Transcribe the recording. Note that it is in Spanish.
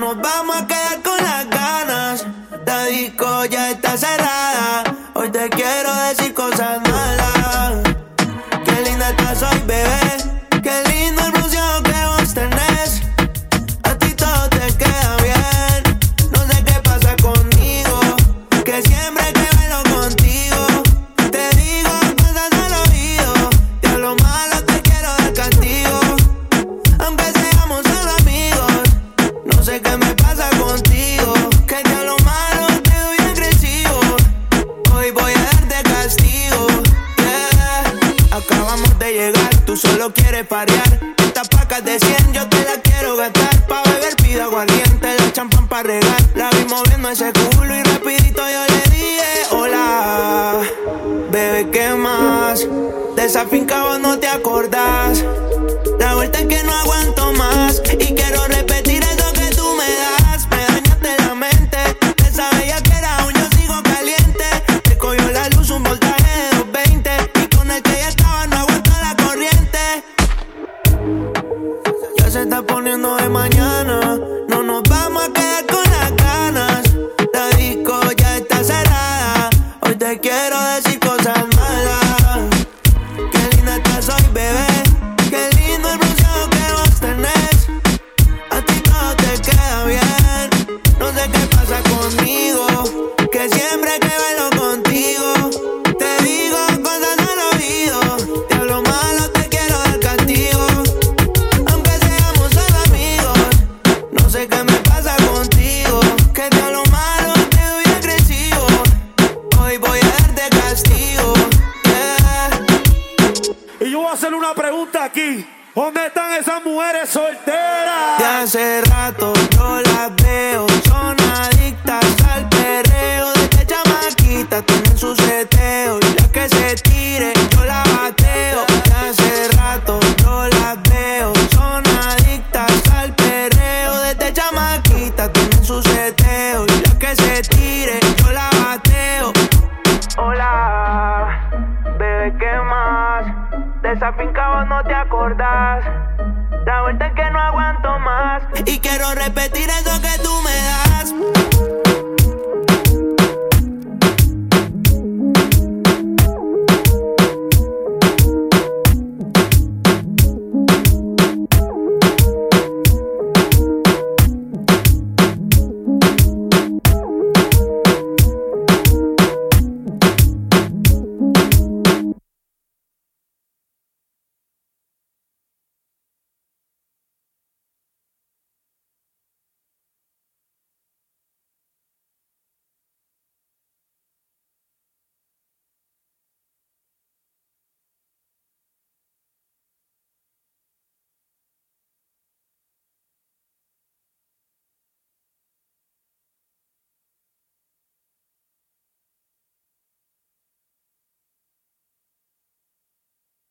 vamos a quedar con las ganas. La disco ya está cerrada. Hoy te quiero decir cosas malas. Qué linda estás hoy, bebé. Quieres parear. Estas pacas de 100 yo te la quiero gastar. Pa' beber pido aguardiente, la champán pa' regar. La vi moviendo ese culo y rapidito yo le dije hola. Bebé, ¿qué más? De esa finca solteras? De hace rato yo las veo. Son De esa finca vos no te acordás. La vuelta es que no aguanto más. Y quiero repetir eso que tú me das.